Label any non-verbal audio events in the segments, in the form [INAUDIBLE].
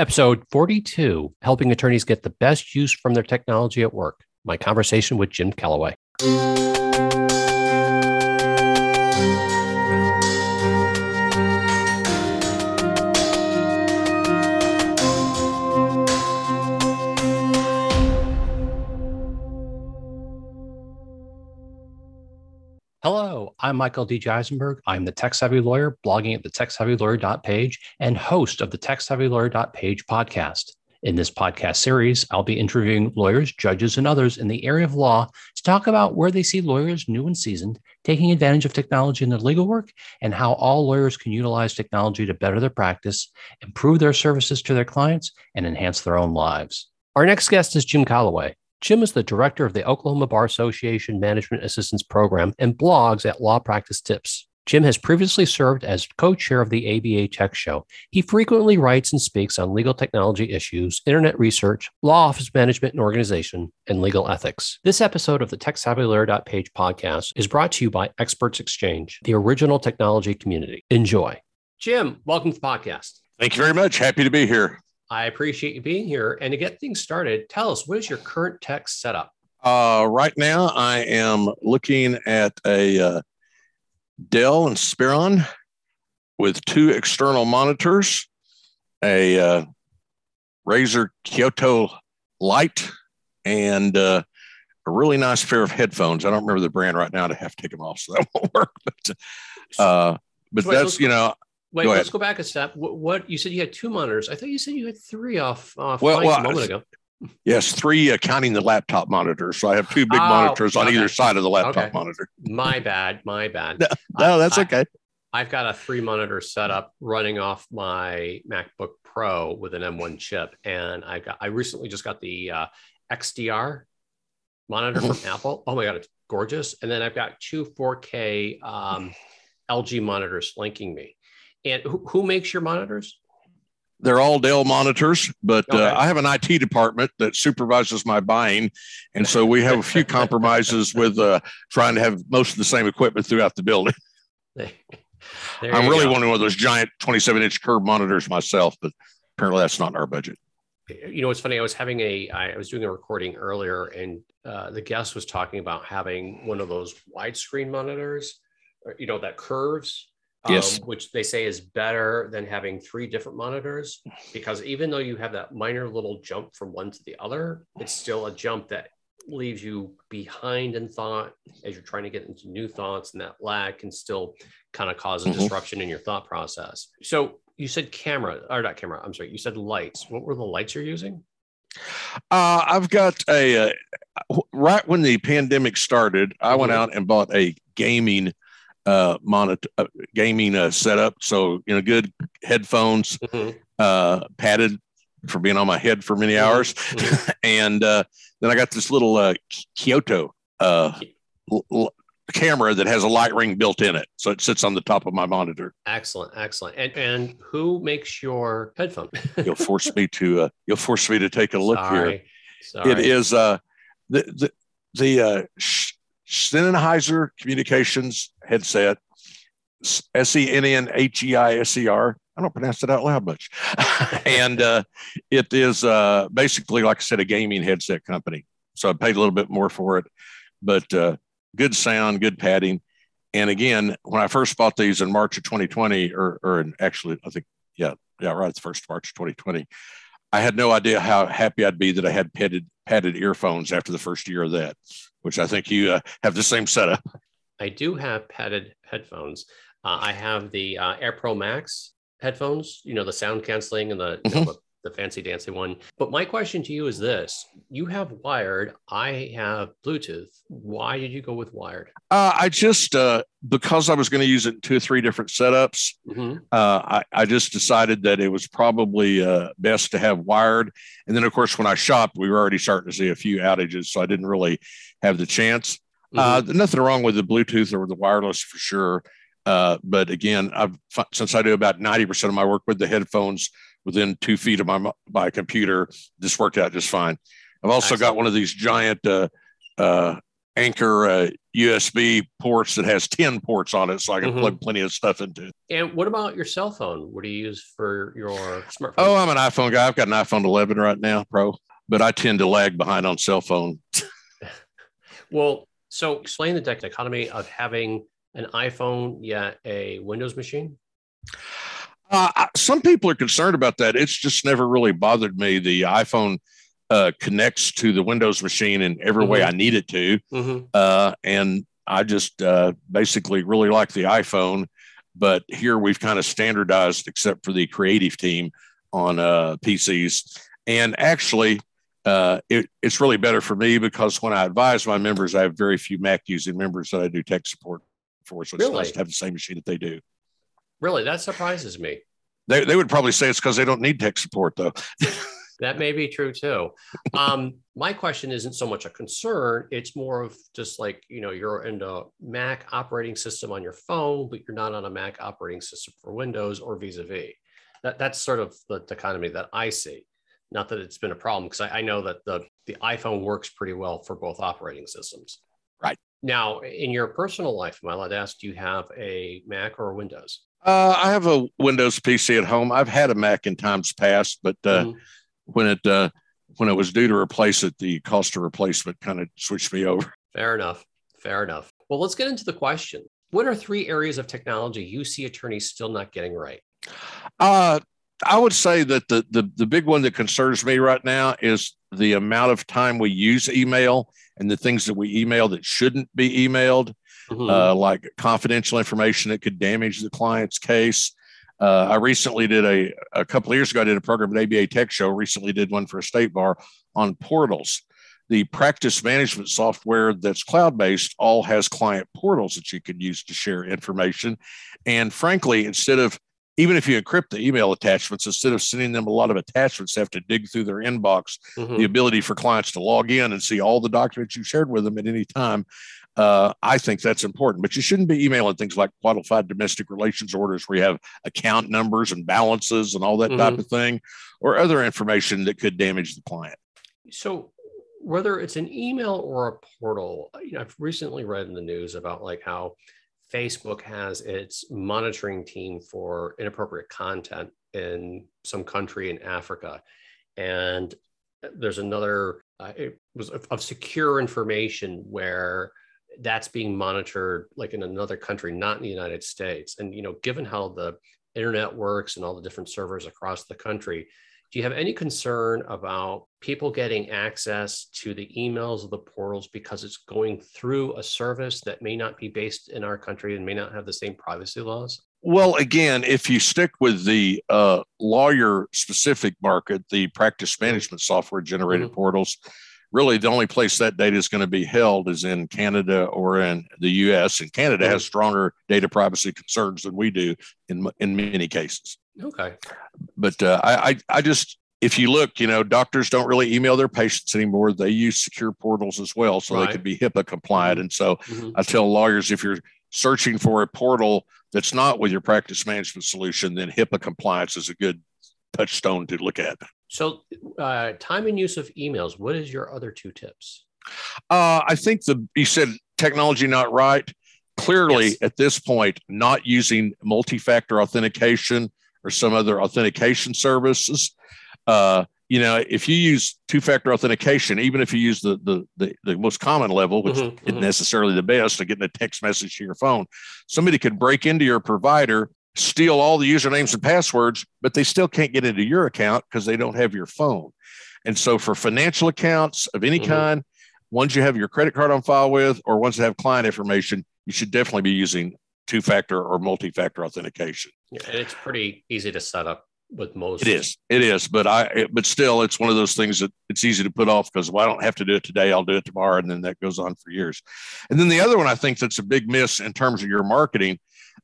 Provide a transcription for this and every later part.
Episode 42 Helping Attorneys Get the Best Use from Their Technology at Work. My conversation with Jim Calloway. I'm Michael D. Eisenberg. I'm the Tech Savvy Lawyer, blogging at the techsavvylawyer.page and host of the techsavvylawyer.page podcast. In this podcast series, I'll be interviewing lawyers, judges, and others in the area of law to talk about where they see lawyers, new and seasoned, taking advantage of technology in their legal work and how all lawyers can utilize technology to better their practice, improve their services to their clients, and enhance their own lives. Our next guest is Jim Calloway. Jim is the director of the Oklahoma Bar Association Management Assistance Program and blogs at Law Practice Tips. Jim has previously served as co chair of the ABA Tech Show. He frequently writes and speaks on legal technology issues, internet research, law office management and organization, and legal ethics. This episode of the TechSavvyLawyer.page podcast is brought to you by Experts Exchange, the original technology community. Enjoy. Jim, welcome to the podcast. Thank you very much. Happy to be here. I appreciate you being here. And to get things started, tell us what is your current tech setup? Uh, right now, I am looking at a uh, Dell Inspiron with two external monitors, a uh, Razer Kyoto Light, and uh, a really nice pair of headphones. I don't remember the brand right now. I have to take them off, so that [LAUGHS] won't work. But uh, but Wait, that's you know Wait, go let's go back a step. What, what, you said you had two monitors? I thought you said you had three off off well, well, a moment ago. Yes, three uh, counting the laptop monitor. So I have two big oh, monitors on okay. either side of the laptop okay. monitor. My bad. My bad. no, no that's I, okay. I've got a three monitor setup running off my MacBook Pro with an M1 chip, and I got I recently just got the uh, XDR monitor from [LAUGHS] Apple. Oh my god, it's gorgeous! And then I've got two 4K um, LG monitors flanking me. And who, who makes your monitors? They're all Dell monitors, but uh, okay. uh, I have an IT department that supervises my buying, and so we have a few [LAUGHS] compromises with uh, trying to have most of the same equipment throughout the building. I'm really go. wanting one of those giant 27 inch curved monitors myself, but apparently that's not in our budget. You know, it's funny. I was having a, I was doing a recording earlier, and uh, the guest was talking about having one of those widescreen monitors, you know, that curves yes. Um, which they say is better than having three different monitors because even though you have that minor little jump from one to the other, it's still a jump that leaves you behind in thought as you're trying to get into new thoughts, and that lag can still kind of cause a mm-hmm. disruption in your thought process. So you said camera, or not camera, I'm sorry, you said lights. What were the lights you're using? Uh, I've got a uh, right when the pandemic started, I mm-hmm. went out and bought a gaming uh, monitor uh, gaming uh, setup. So you know, good headphones, mm-hmm. uh, padded for being on my head for many mm-hmm. hours, mm-hmm. [LAUGHS] and uh, then I got this little uh, Kyoto uh, l- l- camera that has a light ring built in it, so it sits on the top of my monitor. Excellent, excellent. And and who makes your headphone? [LAUGHS] you'll force me to uh, you'll force me to take a look Sorry. here. Sorry. It is uh, the the the uh, Sennheiser Communications headset, S E N N H E I S E R. I don't pronounce it out loud much. [LAUGHS] and uh, it is uh, basically, like I said, a gaming headset company. So I paid a little bit more for it, but uh, good sound, good padding. And again, when I first bought these in March of 2020, or, or in actually, I think Yeah, yeah, right. the first March of March 2020. I had no idea how happy I'd be that I had padded padded earphones after the first year of that, which I think you uh, have the same setup. I do have padded headphones. Uh, I have the uh, Air Pro Max headphones, you know, the sound canceling and the, mm-hmm. the, the fancy dancy one. But my question to you is this you have wired, I have Bluetooth. Why did you go with wired? Uh, I just, uh, because I was going to use it in two or three different setups, mm-hmm. uh, I, I, just decided that it was probably uh, best to have wired. And then, of course, when I shopped, we were already starting to see a few outages. So I didn't really have the chance. Uh, mm-hmm. nothing wrong with the Bluetooth or the wireless for sure. Uh, but again, I've since I do about 90% of my work with the headphones within two feet of my my computer, this worked out just fine. I've also got one of these giant uh, uh, USB uh, ports that has 10 ports on it, so I can mm-hmm. plug plenty of stuff into it. And what about your cell phone? What do you use for your smartphone? Oh, I'm an iPhone guy. I've got an iPhone 11 right now, Pro, but I tend to lag behind on cell phone. [LAUGHS] well, so explain the dichotomy of having an iPhone yet a Windows machine. Uh, some people are concerned about that. It's just never really bothered me. The iPhone uh, connects to the Windows machine in every mm-hmm. way I need it to, mm-hmm. uh, and I just uh, basically really like the iPhone. But here we've kind of standardized, except for the creative team on uh, PCs. And actually, uh, it, it's really better for me because when I advise my members, I have very few Mac using members that I do tech support for. So it's really? nice to have the same machine that they do. Really? That surprises me. They, they would probably say it's because they don't need tech support, though. [LAUGHS] that may be true too. Um, my question isn't so much a concern; it's more of just like you know you're in a Mac operating system on your phone, but you're not on a Mac operating system for Windows or vis-a-vis. That that's sort of the dichotomy that I see. Not that it's been a problem because I, I know that the the iPhone works pretty well for both operating systems. Right. Now, in your personal life, am I allowed to ask, do you have a Mac or a Windows? Uh, I have a Windows PC at home. I've had a Mac in times past, but uh, mm-hmm. when it uh, when it was due to replace it, the cost of replacement kind of switched me over. Fair enough. Fair enough. Well, let's get into the question. What are three areas of technology you see attorneys still not getting right? Uh, I would say that the, the the big one that concerns me right now is the amount of time we use email and the things that we email that shouldn't be emailed mm-hmm. uh, like confidential information that could damage the client's case. Uh, I recently did a, a couple of years ago, I did a program at ABA Tech Show, recently did one for a state bar on portals. The practice management software that's cloud based all has client portals that you can use to share information. And frankly, instead of even if you encrypt the email attachments, instead of sending them a lot of attachments, have to dig through their inbox, mm-hmm. the ability for clients to log in and see all the documents you shared with them at any time uh, I think that's important. But you shouldn't be emailing things like qualified domestic relations orders where you have account numbers and balances and all that mm-hmm. type of thing, or other information that could damage the client. So, whether it's an email or a portal, you know, I've recently read in the news about like how Facebook has its monitoring team for inappropriate content in some country in Africa, and there's another uh, it was of, of secure information where that's being monitored like in another country, not in the United States. And you know, given how the internet works and all the different servers across the country, do you have any concern about people getting access to the emails of the portals because it's going through a service that may not be based in our country and may not have the same privacy laws? Well, again, if you stick with the uh, lawyer specific market, the practice management software generated mm-hmm. portals, really the only place that data is going to be held is in Canada or in the US. And Canada has stronger data privacy concerns than we do in, in many cases. Okay. But uh, I, I just, if you look, you know, doctors don't really email their patients anymore. They use secure portals as well, so right. they could be HIPAA compliant. Mm-hmm. And so mm-hmm. I tell lawyers if you're searching for a portal that's not with your practice management solution, then HIPAA compliance is a good touchstone to look at. So, uh, time and use of emails. What is your other two tips? Uh, I think the you said technology not right. Clearly, yes. at this point, not using multi-factor authentication or some other authentication services. Uh, you know, if you use two-factor authentication, even if you use the the the, the most common level, which mm-hmm, isn't mm-hmm. necessarily the best, of getting a text message to your phone, somebody could break into your provider steal all the usernames and passwords, but they still can't get into your account because they don't have your phone. And so for financial accounts of any mm-hmm. kind, ones you have your credit card on file with or ones that have client information, you should definitely be using two factor or multi factor authentication. Yeah, and it's pretty easy to set up with most. It is. It is. But I, but still, it's one of those things that it's easy to put off because well, I don't have to do it today. I'll do it tomorrow. And then that goes on for years. And then the other one I think that's a big miss in terms of your marketing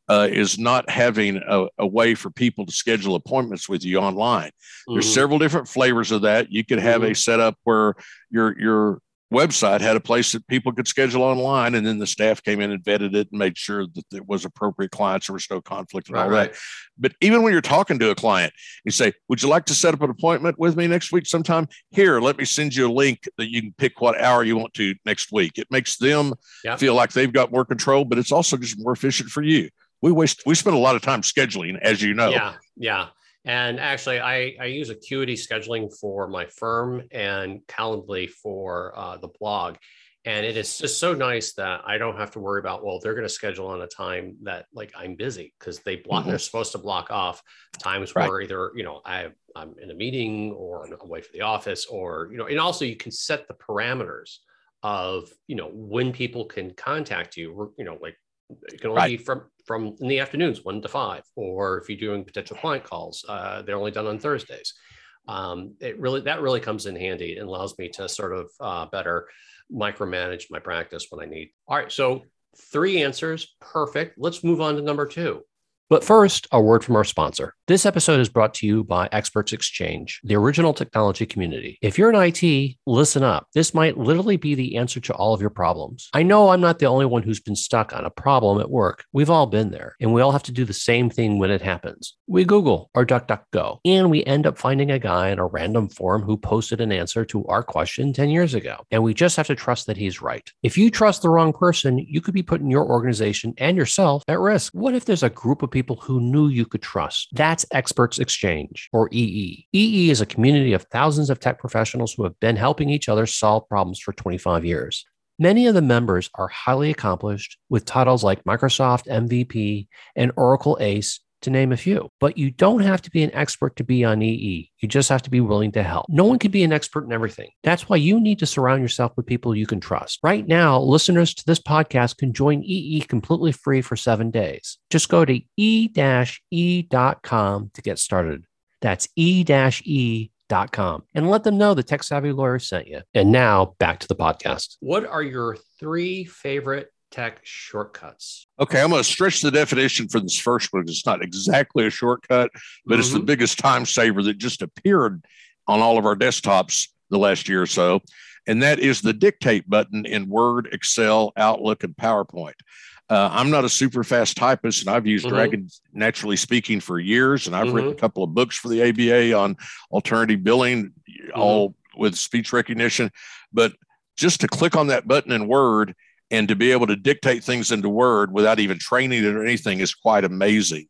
uh, is not having a, a, way for people to schedule appointments with you online. Mm-hmm. There's several different flavors of that. You could have mm-hmm. a setup where your your website had a place that people could schedule online, and then the staff came in and vetted it and made sure that it was appropriate clients. There was no conflict and right, all right. that. But even when you're talking to a client, you say, "Would you like to set up an appointment with me next week sometime?" Here, let me send you a link that you can pick what hour you want to next week. It makes them yep. feel like they've got more control, but it's also just more efficient for you. We waste we spend a lot of time scheduling, as you know. Yeah, yeah. And actually, I, I use Acuity scheduling for my firm and Calendly for uh, the blog. And it is just so nice that I don't have to worry about, well, they're going to schedule on a time that like I'm busy because they block, mm-hmm. they're supposed to block off times right. where either, you know, I, I'm in a meeting or I'm away from the office or, you know, and also you can set the parameters of, you know, when people can contact you, you know, like it can only right. be from from in the afternoons, one to five, or if you're doing potential client calls, uh, they're only done on Thursdays. Um, it really that really comes in handy and allows me to sort of uh, better micromanage my practice when I need. All right, so three answers, perfect. Let's move on to number two. But first, a word from our sponsor. This episode is brought to you by Experts Exchange, the original technology community. If you're in IT, listen up. This might literally be the answer to all of your problems. I know I'm not the only one who's been stuck on a problem at work. We've all been there, and we all have to do the same thing when it happens. We Google or DuckDuckGo, and we end up finding a guy in a random forum who posted an answer to our question 10 years ago, and we just have to trust that he's right. If you trust the wrong person, you could be putting your organization and yourself at risk. What if there's a group of people who knew you could trust. That's Experts Exchange, or EE. EE is a community of thousands of tech professionals who have been helping each other solve problems for 25 years. Many of the members are highly accomplished with titles like Microsoft MVP and Oracle ACE to name a few. But you don't have to be an expert to be on EE. You just have to be willing to help. No one can be an expert in everything. That's why you need to surround yourself with people you can trust. Right now, listeners to this podcast can join EE completely free for seven days. Just go to e-e.com to get started. That's e-e Dot com and let them know the tech savvy lawyer sent you. And now back to the podcast. What are your three favorite tech shortcuts. Okay, I'm going to stretch the definition for this first one. It's not exactly a shortcut, but mm-hmm. it's the mm-hmm. biggest time saver that just appeared on all of our desktops the last year or so. And that is the dictate button in Word, Excel, Outlook, and PowerPoint. Uh, I'm not a super fast typist, and I've used mm-hmm. Dragon Naturally Speaking for years, and I've mm-hmm. written a couple of books for the ABA on alternative billing, mm-hmm. all with speech recognition. But just to click on that button in Word and to be able to dictate things into Word without even training it or anything is quite amazing.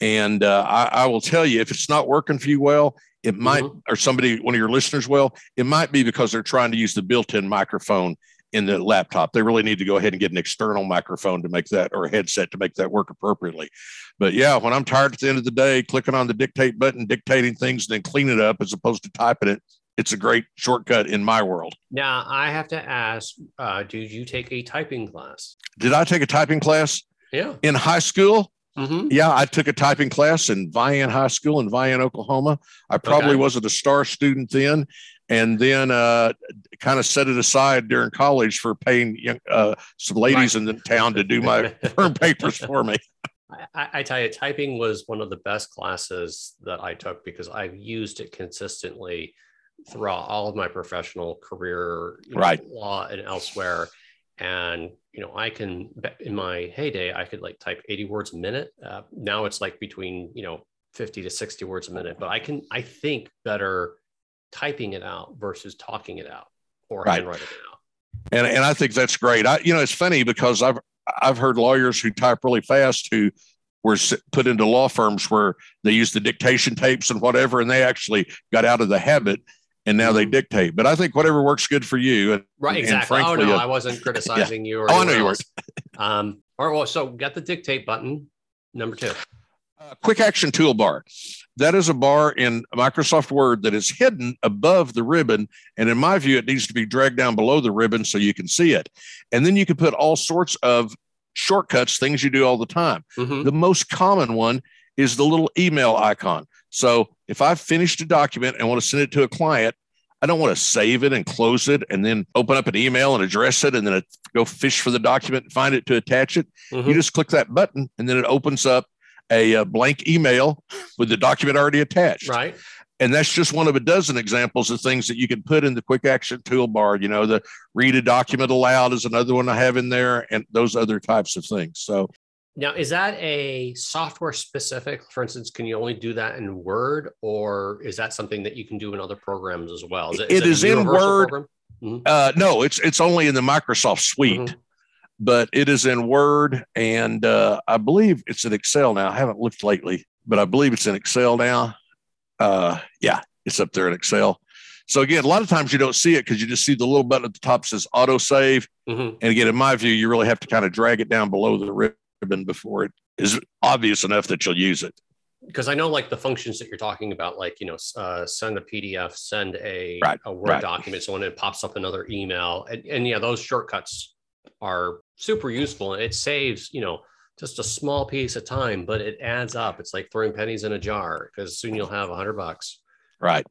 And uh, I, I, will tell you, if it's not working for you well, it might, mm-hmm. or somebody, one of your listeners, well, it might be because they're trying to use the built-in microphone in the laptop. They really need to go ahead and get an external microphone to make that, or a headset to make that work appropriately. But yeah, when I'm tired at the end of the day, clicking on the dictate button, dictating things, then clean it up as opposed to typing it, it's a great shortcut in my world. Now, I have to ask uh, did you take a typing class? Did I take a typing class? Yeah. In high school? Mm-hmm. Yeah, I took a typing class in Vian High School in Vian, Oklahoma. I probably okay. wasn't a star student then, and then uh, kind of set it aside during college for paying young, uh, some ladies right. in the town to do my [LAUGHS] firm papers for me. I, I, tell you, typing was one of the best classes that I took because I've used it consistently throughout all of my professional career, you know, right. law and elsewhere. And you know, I can in my heyday, I could like type 80 words a minute. Uh, now it's like between you know 50 to 60 words a minute, but I can I think better typing it out versus talking it out or right. handwriting it out. And and I think that's great. I you know it's funny because I've I've heard lawyers who type really fast who were put into law firms where they use the dictation tapes and whatever, and they actually got out of the habit and now they mm-hmm. dictate. But I think whatever works good for you. And, right, exactly. And frankly, oh no, uh, I wasn't [LAUGHS] criticizing yeah. you. Or oh, I know you weren't. [LAUGHS] um, all right. Well, so got the dictate button. Number two. Uh, quick action toolbar. That is a bar in Microsoft Word that is hidden above the ribbon. And in my view, it needs to be dragged down below the ribbon so you can see it. And then you can put all sorts of shortcuts, things you do all the time. Mm-hmm. The most common one is the little email icon. So if I've finished a document and want to send it to a client, I don't want to save it and close it and then open up an email and address it and then go fish for the document and find it to attach it. Mm-hmm. You just click that button and then it opens up a, a, blank email with the document already attached. Right. And that's just one of a dozen examples of things that you can put in the quick action toolbar. You know, the read a document aloud is another one I have in there, and those other types of things. So now, is that a software specific? For instance, can you only do that in Word, or is that something that you can do in other programs as well? Is it, it is, is in Word. Mm-hmm. Uh, no, it's it's only in the Microsoft Suite, mm-hmm. but it is in Word, and uh, I believe it's in Excel now. I haven't looked lately, but I believe it's in Excel now. Uh, yeah, it's up there in Excel. So again, a lot of times you don't see it because you just see the little button at the top says auto save. Mm-hmm. And again, in my view, you really have to kind of drag it down below the ribbon before it is obvious enough that you'll use it. Because I know like the functions that you're talking about, like, you know, uh, send a PDF, send a, right. a Word right. document. So when it pops up another email and, and yeah, those shortcuts are super useful and it saves, you know, just a small piece of time, but it adds up. It's like throwing pennies in a jar because soon you'll have a hundred bucks. Right.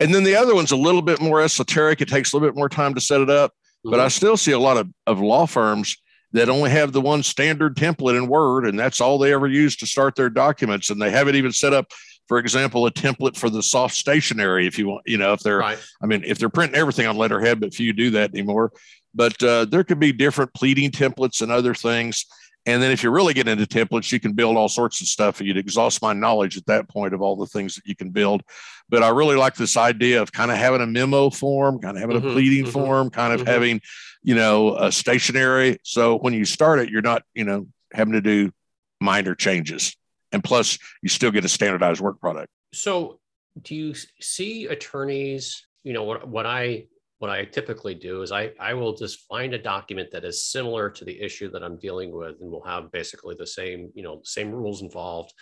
And then the other one's a little bit more esoteric. It takes a little bit more time to set it up, mm-hmm. but I still see a lot of, of law firms that only have the one standard template in Word, and that's all they ever use to start their documents. And they haven't even set up, for example, a template for the soft stationery. If you want, you know, if they're, right. I mean, if they're printing everything on letterhead, but few do that anymore. But uh, there could be different pleading templates and other things. And then if you really get into templates, you can build all sorts of stuff. You'd exhaust my knowledge at that point of all the things that you can build. But I really like this idea of kind of having a memo form, kind of having mm-hmm, a pleading mm-hmm, form, kind of mm-hmm. having, you know, a stationary. So when you start it, you're not, you know, having to do minor changes. And plus, you still get a standardized work product. So do you see attorneys, you know, what, what I what I typically do is I, I will just find a document that is similar to the issue that I'm dealing with and will have basically the same, you know, same rules involved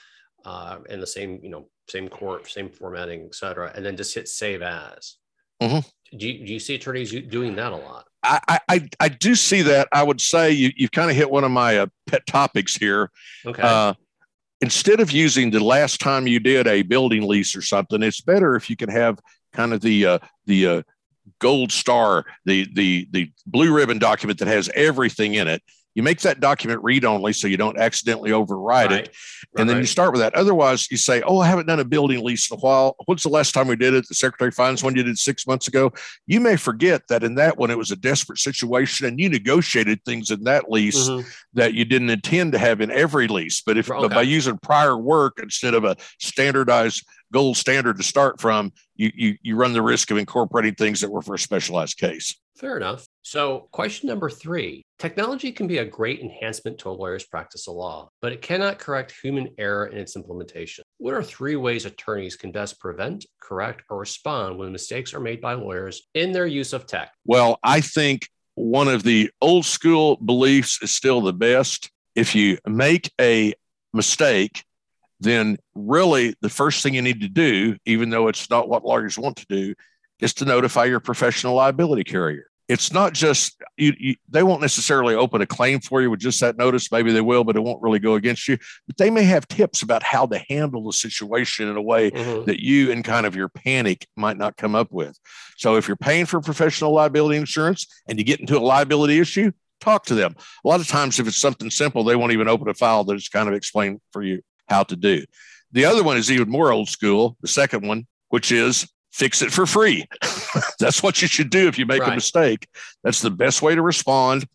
uh, and the same, you know, same court, same formatting, et cetera, and then just hit save as. Mm-hmm. Do, you, do you see attorneys doing that a lot? I, I, I do see that. I would say you, you've kind of hit one of my uh, pet topics here. Okay. Uh, instead of using the last time you did a building lease or something, it's better if you can have kind of the uh, the uh, gold star, the the the blue ribbon document that has everything in it. You make that document read only so you don't accidentally override right. it. And right. then you start with that. Otherwise, you say, Oh, I haven't done a building lease in a while. What's the last time we did it? The secretary finds one you did six months ago. You may forget that in that one, it was a desperate situation and you negotiated things in that lease mm-hmm. that you didn't intend to have in every lease. But if okay. by using prior work instead of a standardized gold standard to start from, you, you, you run the risk of incorporating things that were for a specialized case. Fair enough. So, question number three technology can be a great enhancement to a lawyer's practice of law, but it cannot correct human error in its implementation. What are three ways attorneys can best prevent, correct, or respond when mistakes are made by lawyers in their use of tech? Well, I think one of the old school beliefs is still the best. If you make a mistake, then really the first thing you need to do, even though it's not what lawyers want to do, is to notify your professional liability carrier. It's not just you, you, they won't necessarily open a claim for you with just that notice. Maybe they will, but it won't really go against you. But they may have tips about how to handle the situation in a way mm-hmm. that you and kind of your panic might not come up with. So if you're paying for professional liability insurance and you get into a liability issue, talk to them. A lot of times, if it's something simple, they won't even open a file that's kind of explain for you how to do. The other one is even more old school, the second one, which is fix it for free. [LAUGHS] [LAUGHS] That's what you should do if you make right. a mistake. That's the best way to respond.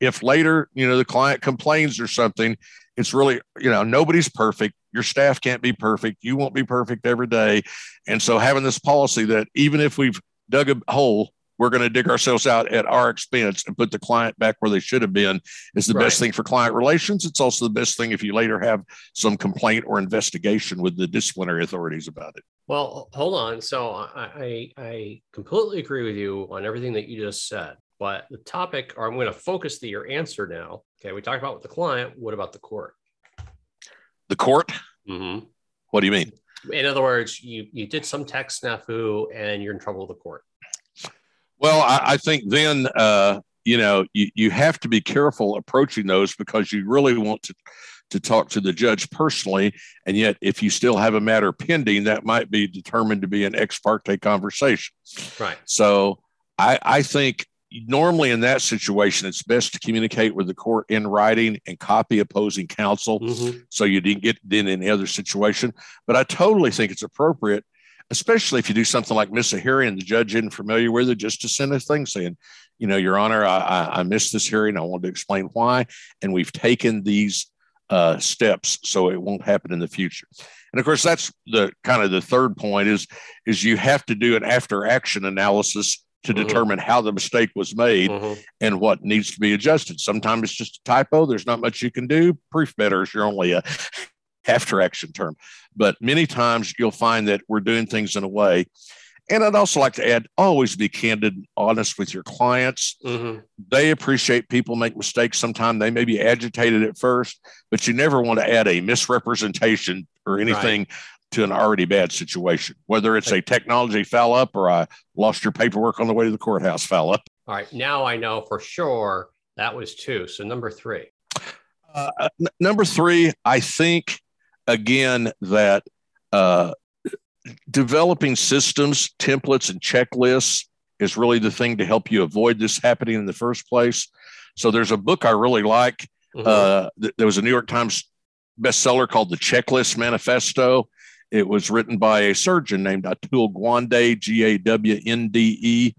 If later, you know, the client complains or something, it's really, you know, nobody's perfect. Your staff can't be perfect. You won't be perfect every day. And so having this policy that even if we've dug a hole, we're going to dig ourselves out at our expense and put the client back where they should have been is the right. best thing for client relations. It's also the best thing if you later have some complaint or investigation with the disciplinary authorities about it. Well, hold on. So I, I completely agree with you on everything that you just said. But the topic, or I'm going to focus the, your answer now. Okay, we talked about with the client. What about the court? The court? Mm-hmm. What do you mean? In other words, you you did some tech snafu and you're in trouble with the court. Well, I, I think then uh, you know you, you have to be careful approaching those because you really want to to talk to the judge personally. And yet if you still have a matter pending that might be determined to be an ex parte conversation. Right. So i i think normally in that situation it's best to communicate with the court in writing and copy opposing counsel mm-hmm. so you didn't get in any other situation. But i totally think it's appropriate especially if you do something like miss a hearing and the judge isn't familiar with it just to send a thing saying you know, Your Honor, I, I, I missed this hearing. I wanted to explain why, and we've taken these uh, steps so it won't happen in the future. And of course, that's the kind of the third point is is you have to do an after action analysis to mm-hmm. determine how the mistake was made mm-hmm. and what needs to be adjusted. Sometimes it's just a typo. There's not much you can do. Proof better is your only a [LAUGHS] after action term. But many times you'll find that we're doing things in a way and I'd also like to add always be candid and honest with your clients. Mm-hmm. They appreciate people make mistakes sometimes. They may be agitated at first, but you never want to add a misrepresentation or anything right. to an already bad situation, whether it's a technology foul up or I lost your paperwork on the way to the courthouse foul up. All right. Now I know for sure that was two. So number three. Uh, n- number three, I think, again, that uh, developing systems, templates, and checklists is really the thing to help you avoid this happening in the first place. So there's a book I really like. Mm-hmm. Uh, th- there was a New York Times bestseller called The Checklist Manifesto. It was written by a surgeon named Atul Gawande, G A W N D E.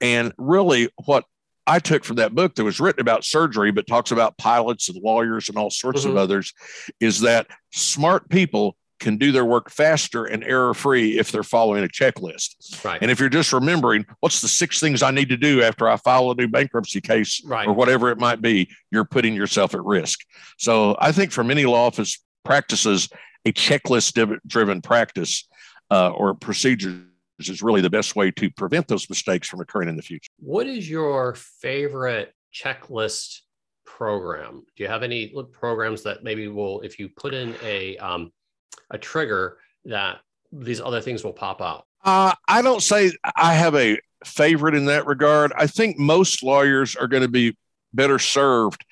And really, what I took from that book that was written about surgery, but talks about pilots and lawyers and all sorts mm-hmm. of others, is that smart people can do their work faster and error free if they're following a checklist. Right. And if you're just remembering what's the six things I need to do after I file a new bankruptcy case right. or whatever it might be, you're putting yourself at risk. So I think for many law office practices, a checklist driven practice uh, or procedures is really the best way to prevent those mistakes from occurring in the future. What is your favorite checklist program? Do you have any programs that maybe will, if you put in a um, a trigger that these other things will pop out? Uh, I don't say I have a favorite in that regard. I think most lawyers are going to be better served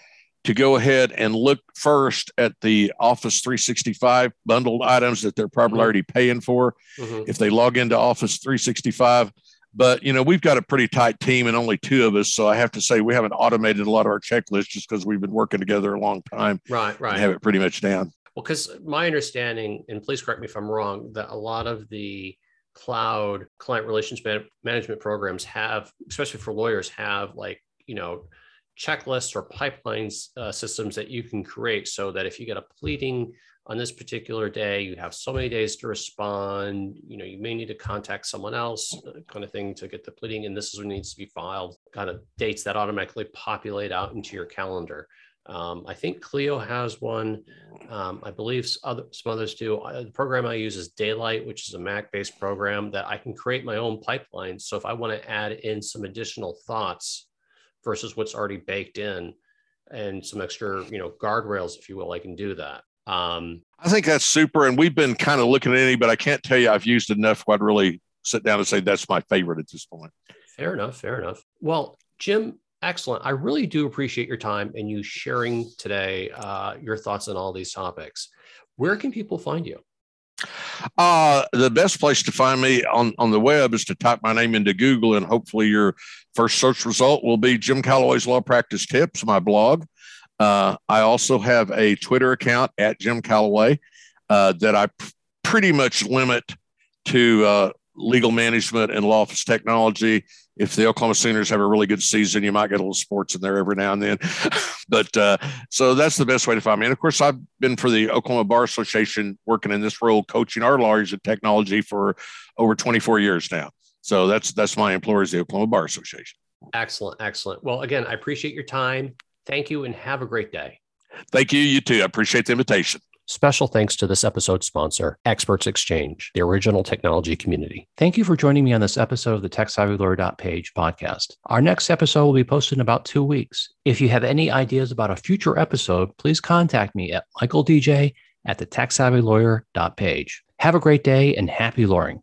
to go ahead and look first at the Office 365 bundled items that they're probably mm-hmm. already paying for mm-hmm. if they log into Office 365. But you know, we've got a pretty tight team and only two of us, so I have to say we haven't automated a lot of our checklists just because we've been working together a long time. Right, right. I have it pretty much down. Well, because my understanding, and please correct me if I'm wrong, that a lot of the cloud client relations man- management programs have, especially for lawyers, have like, you know, checklists or pipelines uh, systems that you can create so that if you get a pleading on this particular day, you have so many days to respond. You know, you may need to contact someone else, uh, kind of thing, to get the pleading, and this is what needs to be filed. Kind of dates that automatically populate out into your calendar. Um, I think Clio has one. Um, I believe other, some others do. The program I use is Daylite, which is a Mac based program that I can create my own pipeline. So if I want to add in some additional thoughts versus what's already baked in and some extra, you know, guardrails, if you will, I can do that. Um, I think that's super. And we've been kind of looking at any, but I can't tell you I've used enough where I'd really sit down and say that's my favorite at this point. Fair enough. Fair enough. Well, Jim, Excellent. I really do appreciate your time and you sharing today uh, your thoughts on all these topics. Where can people find you? Uh, the best place to find me on, on the web is to type my name into Google, and hopefully, your first search result will be Jim Calloway's Law Practice Tips, my blog. Uh, I also have a Twitter account at Jim Calloway uh, that I p- pretty much limit to uh, legal management and law office technology. If the Oklahoma Sooners have a really good season, you might get a little sports in there every now and then. [LAUGHS] but uh, so that's the best way to find me. And of course, I've been for the Oklahoma Bar Association working in this role, coaching our lawyers in technology for over 24 years now. So that's that's my employer is the Oklahoma Bar Association. Excellent, excellent. Well, again, I appreciate your time. Thank you, and have a great day. Thank you. You too. I appreciate the invitation. Special thanks to this episode's sponsor, Experts Exchange, the original technology community. Thank you for joining me on this episode of the TechSavvyLawyer.page podcast. Our next episode will be posted in about two weeks. If you have any ideas about a future episode, please contact me at michaeldj at the techsavvylawyer.page. Have a great day and happy lawyering.